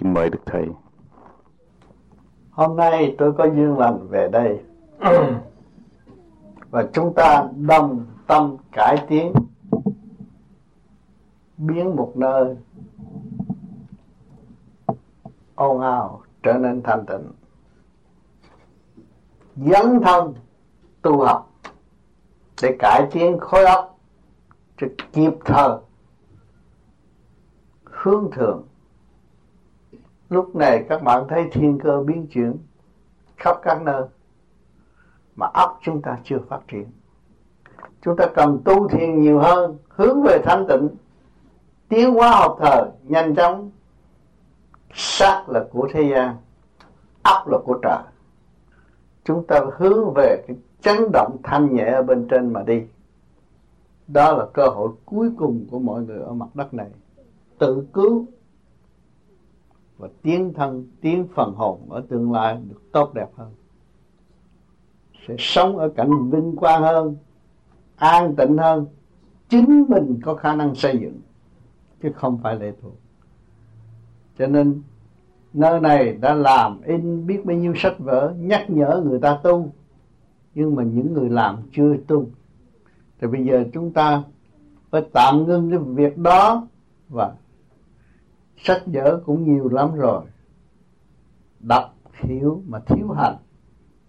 kính mời Đức Thầy. Hôm nay tôi có duyên lành về đây và chúng ta đồng tâm cải tiến, biến một nơi ồn ào trở nên thanh tịnh dấn thân tu học để cải tiến khối óc cho kịp thời hướng thượng lúc này các bạn thấy thiên cơ biến chuyển khắp các nơi mà óc chúng ta chưa phát triển. Chúng ta cần tu thiền nhiều hơn, hướng về thanh tịnh, tiến hóa học thời, nhanh chóng. Sắc là của thế gian óc là của trời. Chúng ta hướng về cái chấn động thanh nhẹ ở bên trên mà đi. Đó là cơ hội cuối cùng của mọi người ở mặt đất này. Tự cứu và tiến thân, tiến phần hồn ở tương lai được tốt đẹp hơn. Sẽ sống ở cảnh vinh quang hơn, an tịnh hơn. Chính mình có khả năng xây dựng, chứ không phải lệ thuộc. Cho nên, nơi này đã làm in biết bao nhiêu sách vở, nhắc nhở người ta tu. Nhưng mà những người làm chưa tu. Thì bây giờ chúng ta phải tạm ngưng cái việc đó và sách vở cũng nhiều lắm rồi. Đọc hiểu mà thiếu hành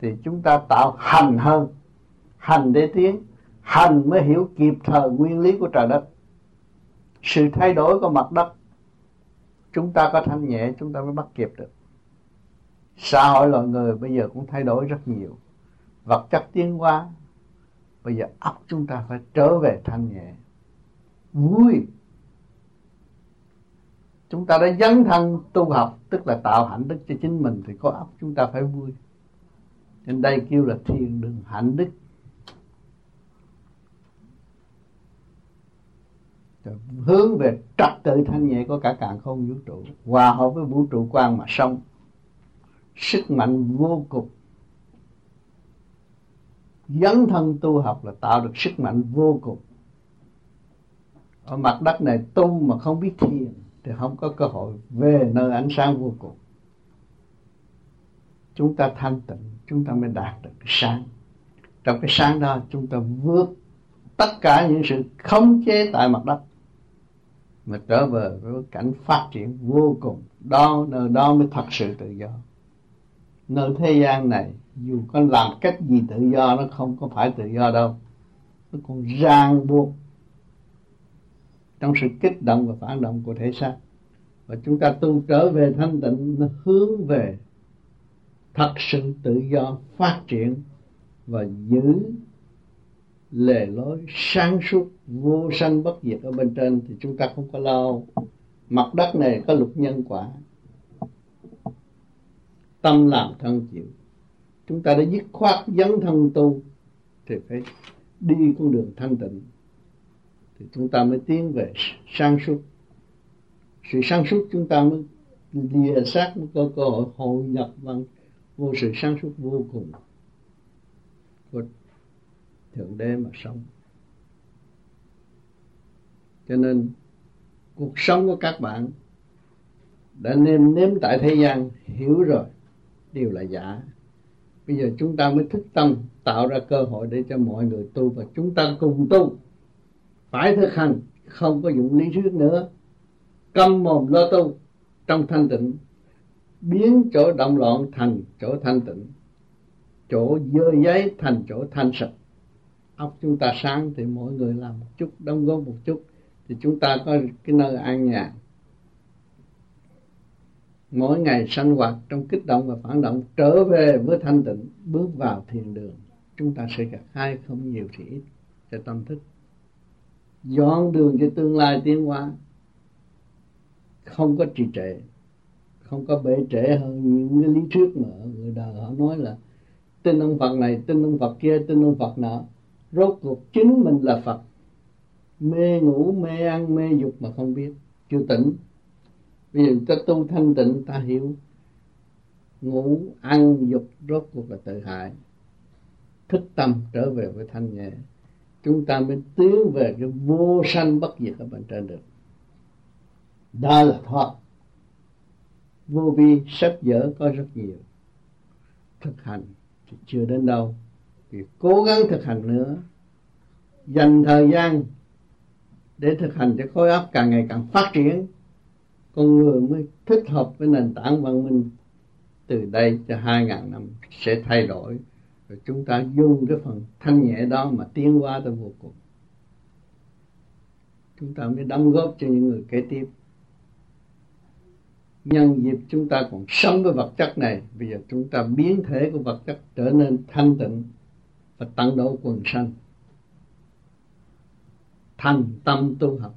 thì chúng ta tạo hành hơn. Hành để tiến, hành mới hiểu kịp thời nguyên lý của trời đất. Sự thay đổi của mặt đất, chúng ta có thanh nhẹ, chúng ta mới bắt kịp được. Xã hội loài người bây giờ cũng thay đổi rất nhiều. Vật chất tiến hóa, bây giờ óc chúng ta phải trở về thanh nhẹ. Vui chúng ta đã dấn thân tu học, tức là tạo hạnh đức cho chính mình, thì có ấp chúng ta phải vui. Nên đây kêu là thiền đường hạnh đức. Hướng về trật tự thanh nhẹ của cả càn không vũ trụ, hòa hợp với vũ trụ quan mà sống sức mạnh vô cùng. Dấn thân tu học là tạo được sức mạnh vô cùng. Ở mặt đất này tu mà không biết thiền thì không có cơ hội về nơi ánh sáng vô cùng. Chúng ta thanh tịnh, chúng ta mới đạt được cái sáng. Trong cái sáng đó, chúng ta vượt tất cả những sự khống chế tại mặt đất, mà trở về với cảnh phát triển vô cùng. Đó, nơi đó mới thật sự tự do. Nơi thế gian này, dù có làm cách gì tự do, nó không có phải tự do đâu. Nó còn ràng buộc trong sự kích động và phản động của thể xác. Và chúng ta tu trở về thanh tịnh, hướng về thật sự tự do, phát triển và giữ lề lối sáng suốt, vô sanh bất diệt ở bên trên, thì chúng ta không có lo. Mặt đất này có lục nhân quả. Tâm làm thân chịu. Chúng ta đã dứt khoát dấn thân tu, thì phải đi con đường thanh tịnh thì chúng ta mới tiến về sáng suốt. Sự sáng suốt chúng ta mới lìa xác, mới có cơ hội hội nhập vào vô sự sáng suốt vô cùng của thượng đế mà sống. Cho nên cuộc sống của các bạn đã nêm nếm tại thế gian, hiểu rồi đều là giả. Bây giờ chúng ta mới thức tâm, tạo ra cơ hội để cho mọi người tu và chúng ta cùng tu phải thực hành, không có dụng lý thuyết nữa. Câm mồm lo tu trong thanh tịnh, biến chỗ động loạn thành chỗ thanh tịnh, chỗ dơ giấy thành chỗ thanh sạch. Óc chúng ta sáng thì mỗi người làm một chút, đóng góp một chút, thì chúng ta có cái nơi an nhàn. Mỗi ngày sanh hoạt trong kích động và phản động, trở về với thanh tịnh, bước vào thiền đường, chúng ta sẽ gặp hai không nhiều thì ít cho tâm thức dọn đường cho tương lai tiến hóa. Không có trì trệ, không có bể trễ hơn những cái lý thuyết mà người đời họ nói là tin ông Phật này, tin ông Phật kia, tin ông Phật nọ. Rốt cuộc chính mình là Phật. Mê ngủ, mê ăn, mê dục mà không biết. Chưa tỉnh. Bây giờ ta tu thanh tịnh, ta hiểu. Ngủ, ăn, dục, rốt cuộc là tự hại. Thức tâm trở về với thanh nhẹ chúng ta mới tiến về cái vô sanh bất diệt ở bên trên được. Đó là thoát vô vi sách vở có rất nhiều. Thực hành thì chưa đến đâu. Vì cố gắng thực hành nữa. Dành thời gian để thực hành cho khối óc càng ngày càng phát triển. Con người mới thích hợp với nền tảng văn minh. Từ đây cho hai ngàn năm sẽ thay đổi rồi chúng ta dùng cái phần thanh nhẹ đó mà tiến qua tới vô cùng. Chúng ta mới đóng góp cho những người kế tiếp. Nhân dịp chúng ta còn sống với vật chất này, bây giờ chúng ta biến thể của vật chất trở nên thanh tịnh và tận độ quần sanh. Thành tâm tu học,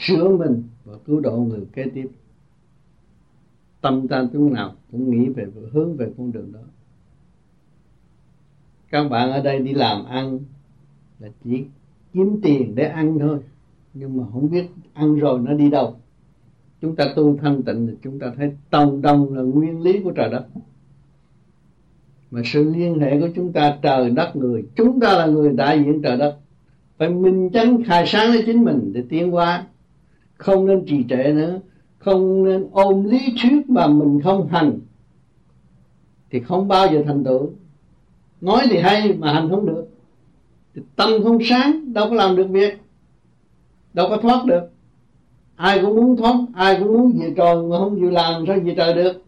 sửa mình và cứu độ người kế tiếp. Tâm ta lúc nào cũng nghĩ về hướng về con đường đó các bạn ở đây đi làm ăn là chỉ kiếm tiền để ăn thôi. Nhưng mà không biết ăn rồi nó đi đâu. Chúng ta tu thanh tịnh thì chúng ta thấy tông đông là nguyên lý của trời đất. Mà sự liên hệ của chúng ta trời đất người, chúng ta là người đại diện trời đất. Phải minh chánh khai sáng lấy chính mình để tiến hóa. Không nên trì trệ nữa, không nên ôm lý thuyết mà mình không hành. Thì không bao giờ thành tựu nói thì hay mà hành không được. Thì tâm không sáng, đâu có làm được việc. Đâu có thoát được. Ai cũng muốn thoát, ai cũng muốn về trời mà không chịu làm sao về trời được.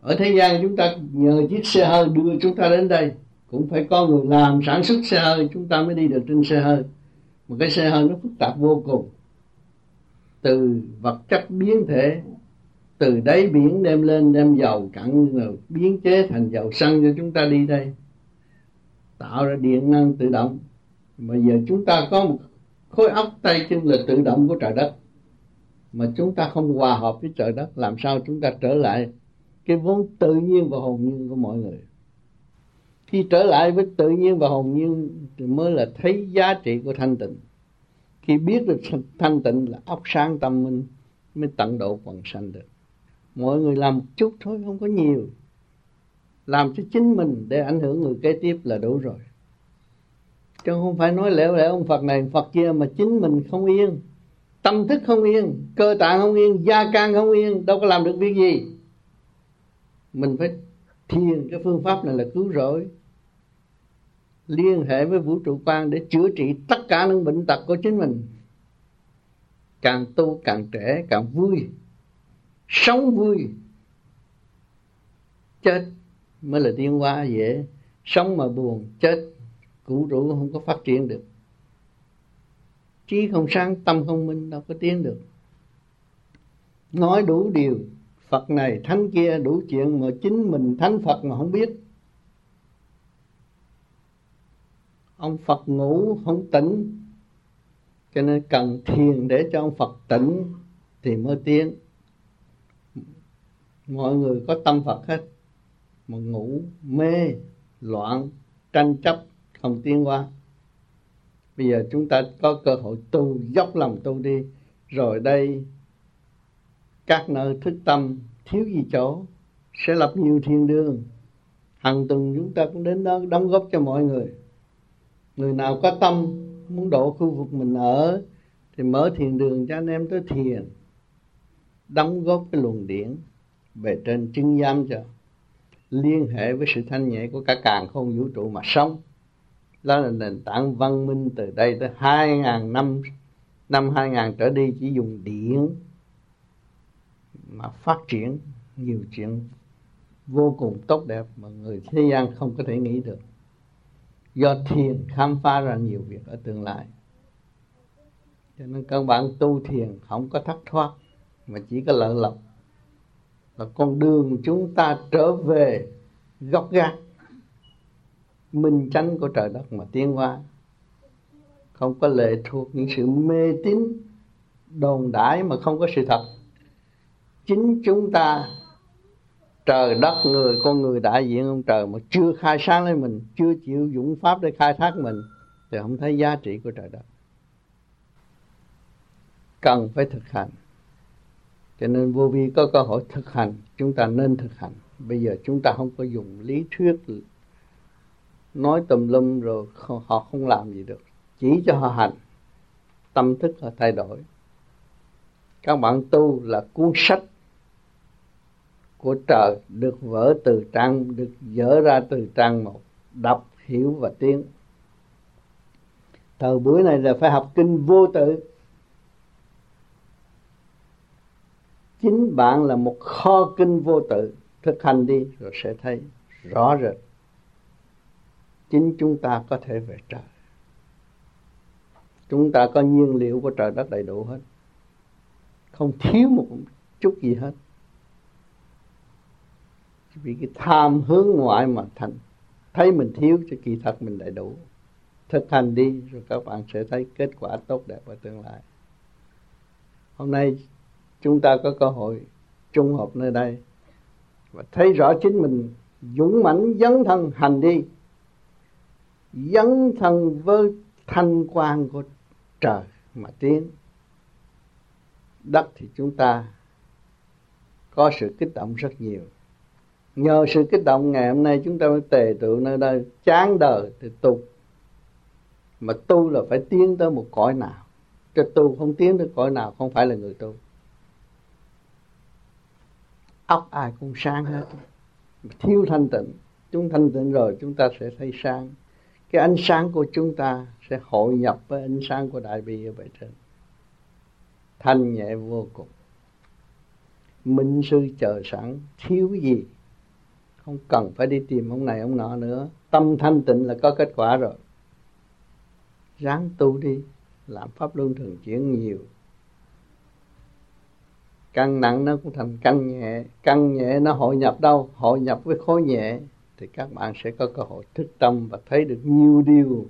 Ở thế gian chúng ta nhờ chiếc xe hơi đưa chúng ta đến đây, cũng phải có người làm sản xuất xe hơi, chúng ta mới đi được trên xe hơi. Một cái xe hơi nó phức tạp vô cùng. Từ vật chất biến thể từ đáy biển đem lên, đem dầu cặn, rồi biến chế thành dầu xăng cho chúng ta đi đây. Tạo ra điện năng tự động. Mà giờ chúng ta có một khối óc tay chân là tự động của trời đất. Mà chúng ta không hòa hợp với trời đất, làm sao chúng ta trở lại cái vốn tự nhiên và hồn nhiên của mọi người? Khi trở lại với tự nhiên và hồn nhiên thì mới là thấy giá trị của thanh tịnh. Khi biết được thanh tịnh là óc sáng tâm minh, mới tận độ quần sanh được mọi người làm một chút thôi, không có nhiều. Làm cho chính mình để ảnh hưởng người kế tiếp là đủ rồi. Chứ không phải nói lẻo lẻo, ông Phật này Phật kia mà chính mình không yên. Tâm thức không yên, cơ tạng không yên, gia can không yên, đâu có làm được việc gì. Mình phải thiền cái phương pháp này là cứu rỗi. Liên hệ với vũ trụ quan để chữa trị tất cả những bệnh tật của chính mình. Càng tu càng trẻ càng vui sống vui. Chết mới là tiến hóa dễ. Sống mà buồn, chết vũ trụ không có phát triển được. Trí không sáng, tâm không minh, đâu có tiến được. Nói đủ điều, Phật này thánh kia đủ chuyện mà chính mình thánh Phật mà không biết. Ông Phật ngủ không tỉnh, cho nên cần thiền để cho ông Phật tỉnh thì mới tiến mọi người có tâm Phật hết. Mà ngủ mê, loạn, tranh chấp, không tiến qua bây giờ chúng ta có cơ hội tu dốc lòng tu đi. Rồi đây, các nơi thức tâm thiếu gì chỗ, sẽ lập nhiều thiên đường. Hàng tuần chúng ta cũng đến đó đóng góp cho mọi người. Người nào có tâm muốn độ khu vực mình ở, thì mở thiền đường cho anh em tới thiền, đóng góp cái luồng điển về trên chứng giám cho liên hệ với sự thanh nhẹ của cả càng không vũ trụ mà sống. Đó là nền tảng văn minh từ đây tới 2.000 năm năm 2000 trở đi chỉ dùng điện mà phát triển nhiều chuyện vô cùng tốt đẹp mà người thế gian không có thể nghĩ được. Do thiền khám phá ra nhiều việc ở tương lai. Cho nên các bạn tu thiền không có thất thoát, mà chỉ có lợi lộc là con đường chúng ta trở về gốc gác. Minh chánh của trời đất mà tiến qua, không có lệ thuộc những sự mê tín đồn đãi mà không có sự thật. Chính chúng ta trời đất người con người đại diện ông trời mà chưa khai sáng lên mình chưa chịu dũng pháp để khai thác mình thì không thấy giá trị của trời đất. Cần phải thực hành cho nên vô vi có cơ hội thực hành, chúng ta nên thực hành. Bây giờ chúng ta không có dùng lý thuyết, nói tùm lum rồi họ không làm gì được. Chỉ cho họ hành. Tâm thức họ thay đổi. Các bạn tu là cuốn sách của trời, được vỡ từ trang được dỡ ra từ trang một, đọc, hiểu và tiếng thời buổi này là phải học kinh vô tự. Chính bạn là một kho kinh vô tự. Thực hành đi rồi sẽ thấy rõ rệt. Chính chúng ta có thể về trời. Chúng ta có nhiên liệu của trời đất đầy đủ hết. Không thiếu một chút gì hết. Vì cái tham hướng ngoại mà thành, thấy mình thiếu cho kỳ thật mình đầy đủ. Thực hành đi, rồi các bạn sẽ thấy kết quả tốt đẹp ở tương lai. Hôm nay chúng ta có cơ hội trung hợp nơi đây và thấy rõ chính mình dũng mãnh, dấn thân, hành đi. Dấn thân với thanh quan của trời mà tiến. Đất thì chúng ta có sự kích động rất nhiều. Nhờ sự kích động ngày hôm nay chúng ta mới tề tựu nơi đây, chán đời thì tu. Mà tu là phải tiến tới một cõi nào? Cho tu không tiến tới cõi nào không phải là người tu óc ai cũng sáng hết. Thiếu thanh tịnh. Chúng thanh tịnh rồi, chúng ta sẽ thấy sáng. Cái ánh sáng của chúng ta sẽ hội nhập với ánh sáng của đại bi ở bề trên. Thanh nhẹ vô cùng. Minh sư chờ sẵn. Thiếu gì? Không cần phải đi tìm ông này, ông nọ nữa. Tâm thanh tịnh là có kết quả rồi. Ráng tu đi. Làm pháp luân thường chuyển nhiều căn nặng nó cũng thành căn nhẹ căn nhẹ nó hội nhập đâu, hội nhập với khối nhẹ. Thì các bạn sẽ có cơ hội thức tâm và thấy được nhiều điều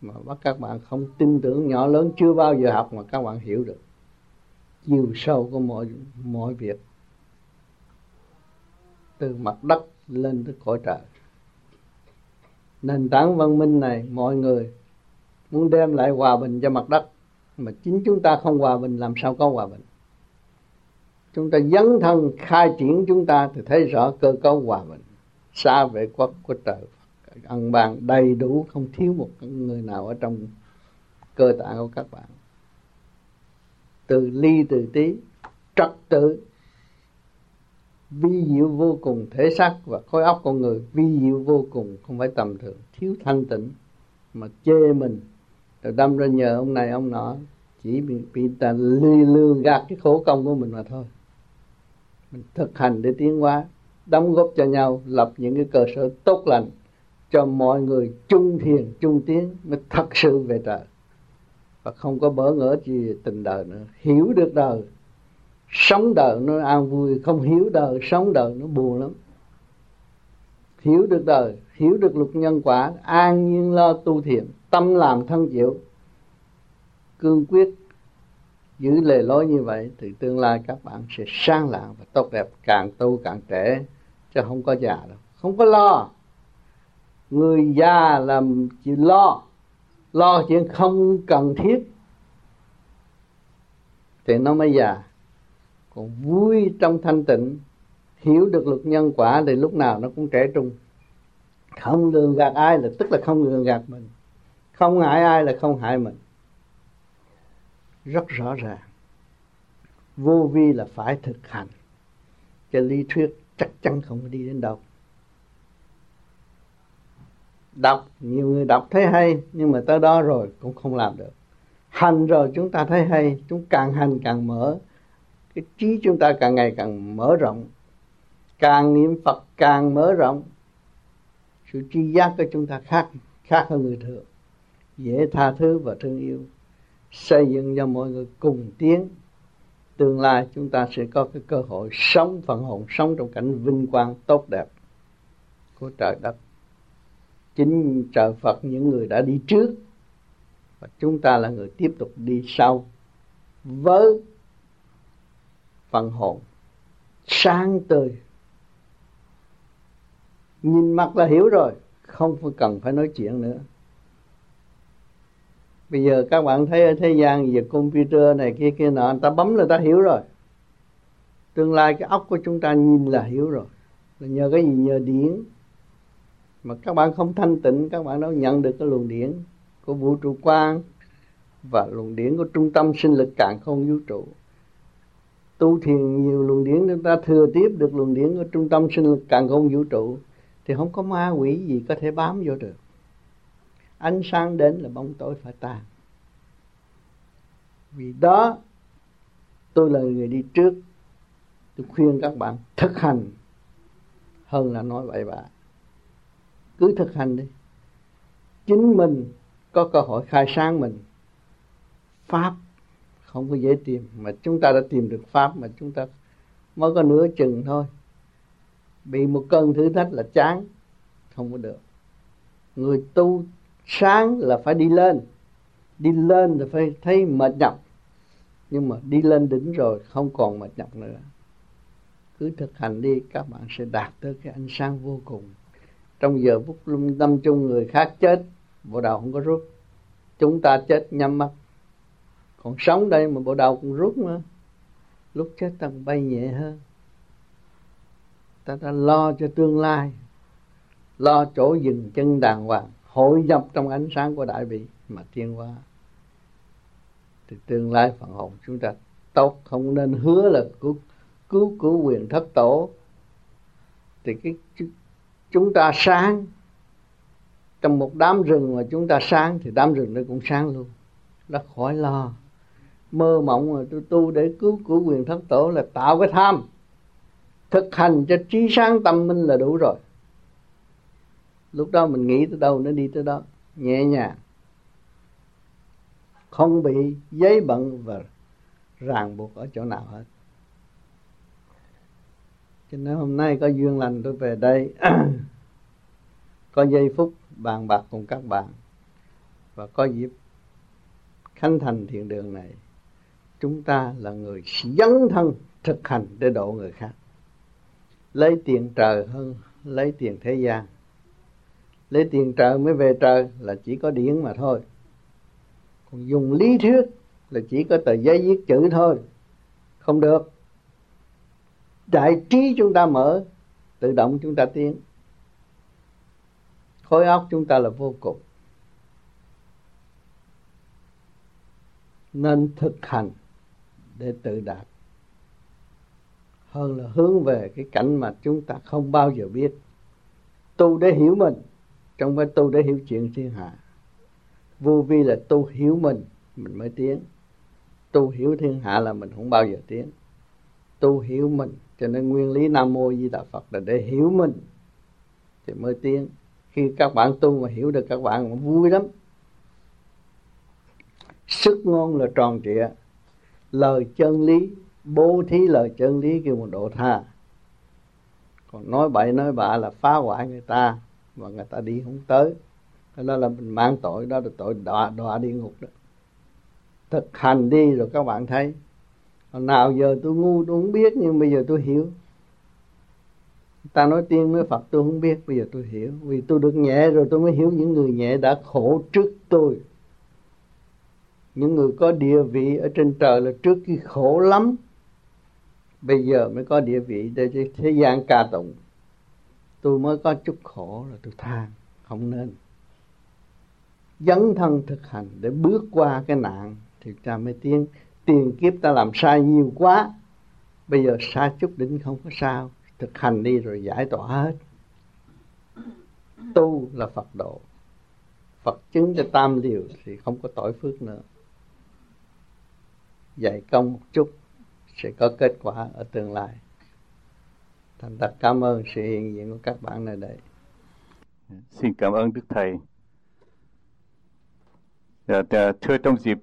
mà bắt các bạn không tin tưởng, nhỏ lớn chưa bao giờ học mà các bạn hiểu được. Chiều sâu của mọi mọi việc. Từ mặt đất lên tới cõi trời. Nền tảng văn minh này, mọi người muốn đem lại hòa bình cho mặt đất. Mà chính chúng ta không hòa bình, làm sao có hòa bình? Chúng ta dấn thân khai triển chúng ta thì thấy rõ cơ cấu hòa bình. Xa về quốc của trời ăn bàn đầy đủ không thiếu một người nào ở trong cơ tạng của các bạn. Từ ly từ tí trật tự vi diệu vô cùng thể xác và khối óc con người. Vi diệu vô cùng không phải tầm thường thiếu thanh tịnh mà chê mình. Rồi đâm ra nhờ ông này ông nọ chỉ bị, bị ta ly lương gạt cái khổ công của mình mà thôi mình thực hành để tiến hóa, đóng góp cho nhau, lập những cái cơ sở tốt lành cho mọi người chung thiền, chung tiến mới thật sự về trời. Và không có bỡ ngỡ gì tình đời nữa. Hiểu được đời, sống đời nó an vui, không hiểu đời, sống đời nó buồn lắm. Hiểu được đời, hiểu được luật nhân quả, an nhiên lo tu thiện tâm làm thân chịu, cương quyết giữ lề lối như vậy thì tương lai các bạn sẽ sang lạng và tốt đẹp, càng tu càng trẻ chứ không có già đâu. Không có lo. Người già làm chỉ lo. Lo chuyện không cần thiết. Thì nó mới già. Còn vui trong thanh tịnh, hiểu được luật nhân quả thì lúc nào nó cũng trẻ trung. Không lường gạt ai là tức là không lường gạt mình. Không hại ai là không hại mình rất rõ ràng. Vô vi là phải thực hành. Cái lý thuyết chắc chắn không đi đến đâu. Đọc, nhiều người đọc thấy hay, nhưng mà tới đó rồi cũng không làm được. Hành rồi chúng ta thấy hay, chúng càng hành càng mở. Cái trí chúng ta càng ngày càng mở rộng. Càng niệm phật càng mở rộng. Sự tri giác của chúng ta khác khác hơn người thường. Dễ tha thứ và thương yêu xây dựng cho mọi người cùng tiến. Tương lai chúng ta sẽ có cái cơ hội sống phần hồn, sống trong cảnh vinh quang tốt đẹp của trời đất. Chính trời Phật, những người đã đi trước, và chúng ta là người tiếp tục đi sau với phần hồn sáng tươi. Nhìn mặt là hiểu rồi, không cần phải nói chuyện nữa bây giờ các bạn thấy ở thế gian về computer này, kia kia nọ, người ta bấm là ta hiểu rồi. Tương lai cái óc của chúng ta nhìn là hiểu rồi. Là nhờ cái gì? Nhờ điển mà các bạn không thanh tịnh, các bạn đâu nhận được cái luồng điển của vũ trụ quang và luồng điển của trung tâm sinh lực càng không vũ trụ. Tu thiền nhiều luồng điển chúng ta thừa tiếp được luồng điển của trung tâm sinh lực càng không vũ trụ, thì không có ma quỷ gì có thể bám vô được ánh sáng đến là bóng tối phải tan. Vì đó, tôi là người đi trước. Tôi khuyên các bạn thực hành hơn là nói bậy bạ. Cứ thực hành đi. Chính mình có cơ hội khai sáng mình. Pháp không có dễ tìm, mà chúng ta đã tìm được pháp mà chúng ta mới có nửa chừng thôi. Bị một cơn thử thách là chán, không có được. Người tu sáng là phải đi lên. Đi lên là phải thấy mệt nhọc. Nhưng mà đi lên đỉnh rồi, không còn mệt nhọc nữa. Cứ thực hành đi, các bạn sẽ đạt tới cái ánh sáng vô cùng. Trong giờ phút lung tâm chung, người khác chết bộ đầu không có rút. Chúng ta chết nhắm mắt. Còn sống đây mà bộ đầu cũng rút mà lúc chết ta bay nhẹ hơn. Ta đã lo cho tương lai, lo chỗ dừng chân đàng hoàng hội nhập trong ánh sáng của đại bi mà tiến hóa. Thì tương lai phần hồn chúng ta tốt, không nên hứa là cứu cứu cứu quyền thất tổ. Thì cái chúng ta sáng. Trong một đám rừng mà chúng ta sáng thì đám rừng nó cũng sáng luôn. Nó khỏi lo. Mơ mộng mà tôi tu để cứu cứu quyền thất tổ là tạo cái tham. Thực hành cho trí sáng tâm minh là đủ rồi lúc đó mình nghĩ tới đâu, nó đi tới đó. Nhẹ nhàng. Không bị giấy bận và ràng buộc ở chỗ nào hết. Cho nên hôm nay có duyên lành tôi về đây. Có giây phút bàn bạc cùng các bạn. Và có dịp khánh thành thiền đường này. Chúng ta là người dấn thân thực hành để độ người khác. Lấy tiền trời hơn, lấy tiền thế gian lấy tiền trời mới về trời là chỉ có điển mà thôi. Còn dùng lý thuyết là chỉ có tờ giấy viết chữ thôi. Không được. Đại trí chúng ta mở, tự động chúng ta tiến. Khối óc chúng ta là vô cùng. Nên thực hành để tự đạt. Hơn là hướng về cái cảnh mà chúng ta không bao giờ biết. Tu để hiểu mình trong cái tu để hiểu chuyện thiên hạ. Vô vi là tu hiểu mình mình mới tiến. Tu hiểu thiên hạ là mình không bao giờ tiến. Tu hiểu mình, cho nên nguyên lý nam mô di đà phật là để hiểu mình thì mới tiến. Khi các bạn tu mà hiểu được các bạn vui lắm. Sức ngon là tròn trịa. Lời chân lý, bố thí lời chân lý kêu một độ tha. Còn nói bậy nói bạ là phá hoại người ta và người ta đi không tới. Cái đó là mình mang tội đó là tội đọa đọa địa ngục đó. Thực hành đi rồi các bạn thấy. Hồi nào giờ tôi ngu tôi không biết, nhưng bây giờ tôi hiểu. Ta nói tiên với Phật, tôi không biết, bây giờ tôi hiểu. Vì tôi được nhẹ rồi, tôi mới hiểu những người nhẹ đã khổ trước tôi. Những người có địa vị ở trên trời là trước khi khổ lắm. Bây giờ mới có địa vị để thế gian ca tụng tôi mới có chút khổ là tôi than, không nên. Dấn thân thực hành để bước qua cái nạn, thì ta mới tiến, tiền kiếp ta làm sai nhiều quá. Bây giờ sai chút đỉnh không có sao, thực hành đi rồi giải tỏa hết. Tu là phật độ. Phật chứng cho tam điều thì không có tội phước nữa. Dạy công một chút, sẽ có kết quả ở tương lai thành thật cảm ơn sự hiện diện của các bạn nơi đây. Xin cảm ơn đức thầy. Dạ, dạ, thưa trong dịp